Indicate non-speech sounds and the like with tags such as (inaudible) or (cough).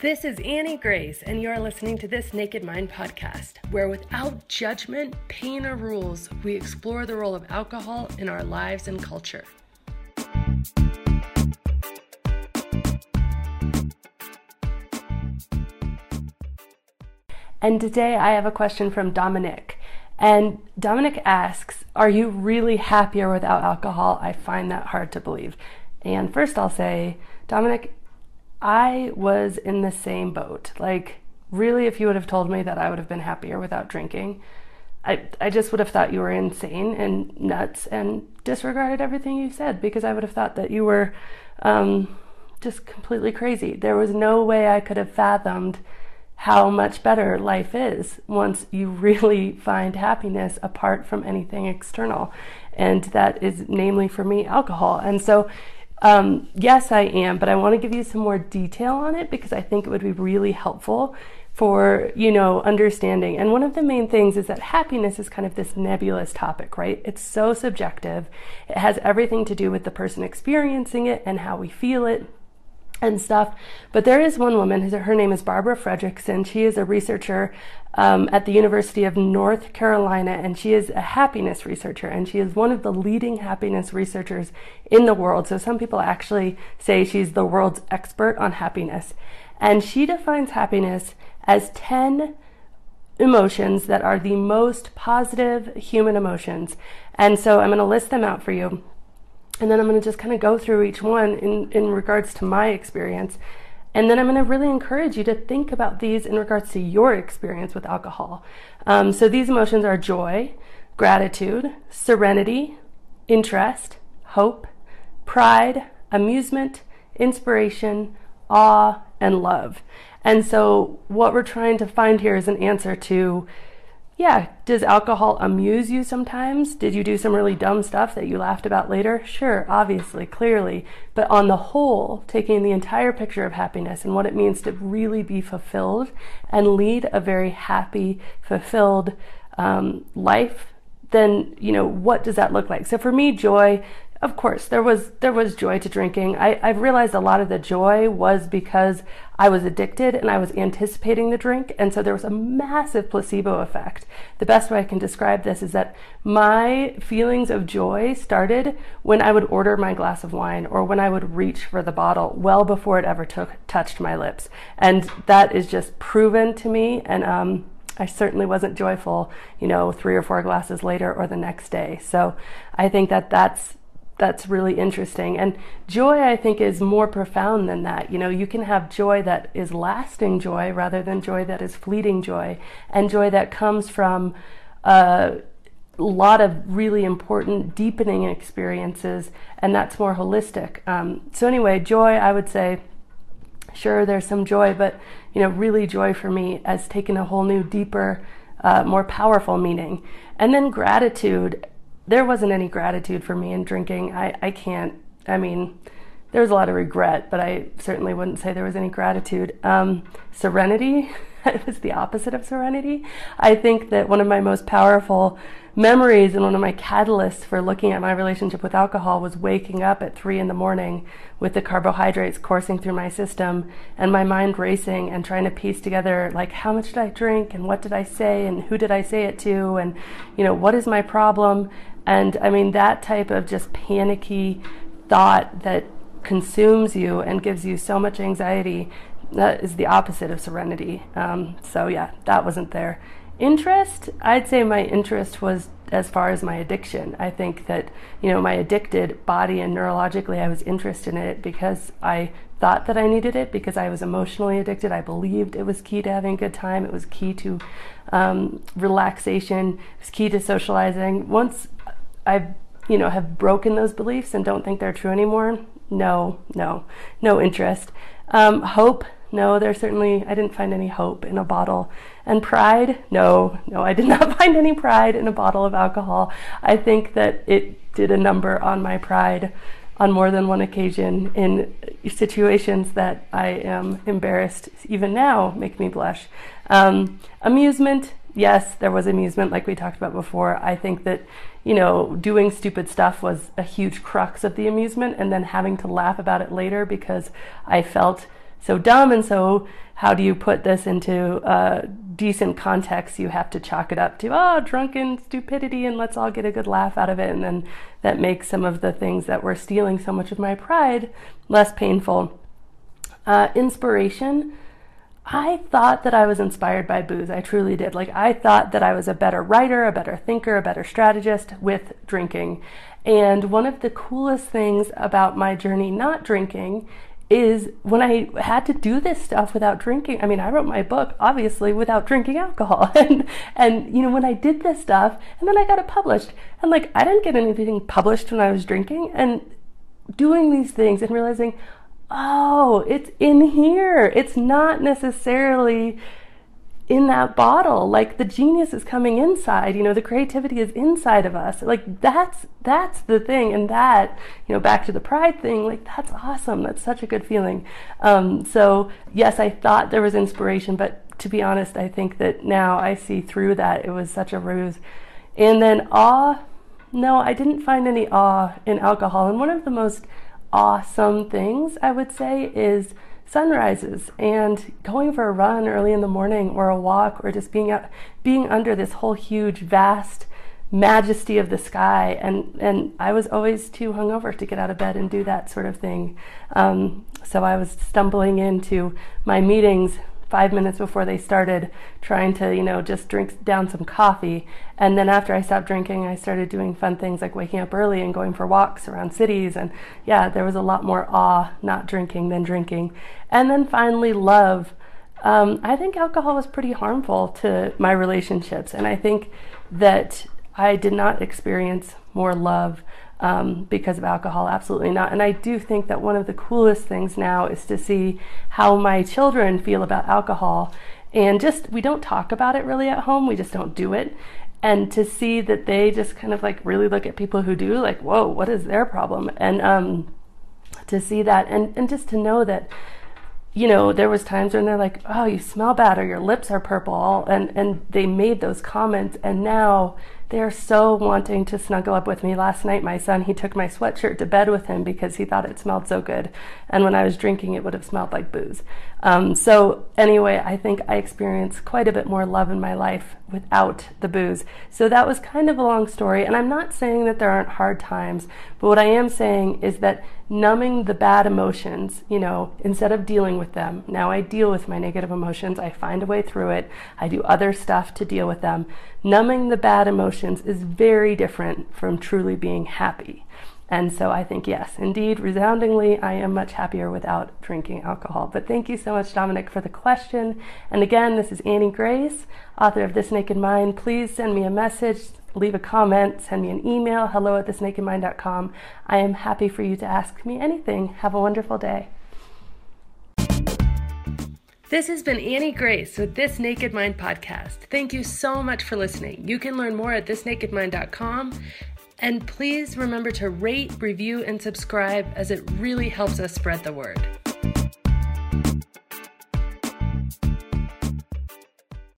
This is Annie Grace, and you are listening to this Naked Mind podcast, where without judgment, pain, or rules, we explore the role of alcohol in our lives and culture. And today I have a question from Dominic. And Dominic asks, Are you really happier without alcohol? I find that hard to believe. And first I'll say, Dominic, I was in the same boat. Like, really, if you would have told me that I would have been happier without drinking, I, I just would have thought you were insane and nuts and disregarded everything you said because I would have thought that you were um, just completely crazy. There was no way I could have fathomed how much better life is once you (laughs) really find happiness apart from anything external. And that is, namely for me, alcohol. And so um, yes, I am, but I want to give you some more detail on it because I think it would be really helpful for, you know, understanding. And one of the main things is that happiness is kind of this nebulous topic, right? It's so subjective. It has everything to do with the person experiencing it and how we feel it and stuff. But there is one woman, her name is Barbara Fredrickson. She is a researcher um, at the University of North Carolina, and she is a happiness researcher, and she is one of the leading happiness researchers in the world. So some people actually say she's the world's expert on happiness. And she defines happiness as 10 emotions that are the most positive human emotions. And so I'm going to list them out for you. And then I'm going to just kind of go through each one in, in regards to my experience. And then I'm going to really encourage you to think about these in regards to your experience with alcohol. Um, so these emotions are joy, gratitude, serenity, interest, hope, pride, amusement, inspiration, awe, and love. And so what we're trying to find here is an answer to yeah, does alcohol amuse you sometimes? Did you do some really dumb stuff that you laughed about later? Sure, obviously, clearly. But on the whole, taking the entire picture of happiness and what it means to really be fulfilled and lead a very happy, fulfilled um, life, then, you know, what does that look like? So for me, joy of course there was there was joy to drinking. I, i've realized a lot of the joy was because i was addicted and i was anticipating the drink and so there was a massive placebo effect. The best way i can describe this is that my feelings of joy started when i would order my glass of wine or when i would reach for the bottle well before it ever took touched my lips. And that is just proven to me and um, I certainly wasn't joyful, you know, three or four glasses later or the next day. So I think that that's that's really interesting. And joy, I think, is more profound than that. You know, you can have joy that is lasting joy rather than joy that is fleeting joy, and joy that comes from a lot of really important deepening experiences, and that's more holistic. Um, so, anyway, joy, I would say, sure, there's some joy, but, you know, really joy for me has taken a whole new, deeper, uh, more powerful meaning. And then gratitude there wasn't any gratitude for me in drinking. I, I can't, I mean, there was a lot of regret, but I certainly wouldn't say there was any gratitude. Um, serenity, (laughs) it was the opposite of serenity. I think that one of my most powerful memories and one of my catalysts for looking at my relationship with alcohol was waking up at three in the morning with the carbohydrates coursing through my system and my mind racing and trying to piece together like how much did I drink and what did I say and who did I say it to and you know what is my problem and I mean, that type of just panicky thought that consumes you and gives you so much anxiety, that is the opposite of serenity. Um, so, yeah, that wasn't there. Interest, I'd say my interest was as far as my addiction. I think that, you know, my addicted body and neurologically, I was interested in it because I thought that I needed it because I was emotionally addicted. I believed it was key to having a good time. It was key to um, relaxation. It was key to socializing. Once I, you know, have broken those beliefs and don't think they're true anymore. No, no, no interest. Um, hope, no, there's certainly, I didn't find any hope in a bottle. And pride, no, no, I did not (laughs) find any pride in a bottle of alcohol. I think that it did a number on my pride on more than one occasion in situations that I am embarrassed, even now, make me blush. Um, amusement, yes, there was amusement, like we talked about before. I think that, you know, doing stupid stuff was a huge crux of the amusement, and then having to laugh about it later because I felt so dumb. And so, how do you put this into a decent context? You have to chalk it up to, oh, drunken stupidity, and let's all get a good laugh out of it. And then that makes some of the things that were stealing so much of my pride less painful. Uh, inspiration. I thought that I was inspired by booze. I truly did. Like, I thought that I was a better writer, a better thinker, a better strategist with drinking. And one of the coolest things about my journey not drinking is when I had to do this stuff without drinking. I mean, I wrote my book obviously without drinking alcohol. (laughs) and and you know, when I did this stuff and then I got it published. And like I didn't get anything published when I was drinking and doing these things and realizing, oh, it's in here. It's not necessarily in that bottle. Like the genius is coming inside, you know, the creativity is inside of us. Like that's that's the thing. And that, you know, back to the pride thing, like that's awesome. That's such a good feeling. Um, so yes, I thought there was inspiration, but to be honest, I think that now I see through that it was such a ruse. And then awe, no, I didn't find any awe in alcohol. And one of the most awesome things I would say is sunrises and going for a run early in the morning or a walk or just being out, being under this whole huge vast majesty of the sky. And and I was always too hungover to get out of bed and do that sort of thing. Um, so I was stumbling into my meetings five minutes before they started trying to, you know, just drink down some coffee. And then after I stopped drinking, I started doing fun things like waking up early and going for walks around cities. And yeah, there was a lot more awe not drinking than drinking. And then finally, love. Um, I think alcohol was pretty harmful to my relationships. And I think that I did not experience more love um, because of alcohol. Absolutely not. And I do think that one of the coolest things now is to see how my children feel about alcohol. And just, we don't talk about it really at home, we just don't do it. And to see that they just kind of like really look at people who do, like, whoa, what is their problem? And um, to see that, and, and just to know that you know, there was times when they're like, "Oh, you smell bad," or "Your lips are purple," and and they made those comments, and now they're so wanting to snuggle up with me. Last night, my son, he took my sweatshirt to bed with him because he thought it smelled so good. And when I was drinking, it would have smelled like booze. Um, so, anyway, I think I experienced quite a bit more love in my life without the booze. So, that was kind of a long story. And I'm not saying that there aren't hard times, but what I am saying is that numbing the bad emotions, you know, instead of dealing with them, now I deal with my negative emotions, I find a way through it, I do other stuff to deal with them. Numbing the bad emotions is very different from truly being happy. And so I think, yes, indeed, resoundingly, I am much happier without drinking alcohol. But thank you so much, Dominic, for the question. And again, this is Annie Grace, author of This Naked Mind. Please send me a message, leave a comment, send me an email, hello at thisnakedmind.com. I am happy for you to ask me anything. Have a wonderful day. This has been Annie Grace with This Naked Mind podcast. Thank you so much for listening. You can learn more at thisnakedmind.com. And please remember to rate, review, and subscribe as it really helps us spread the word.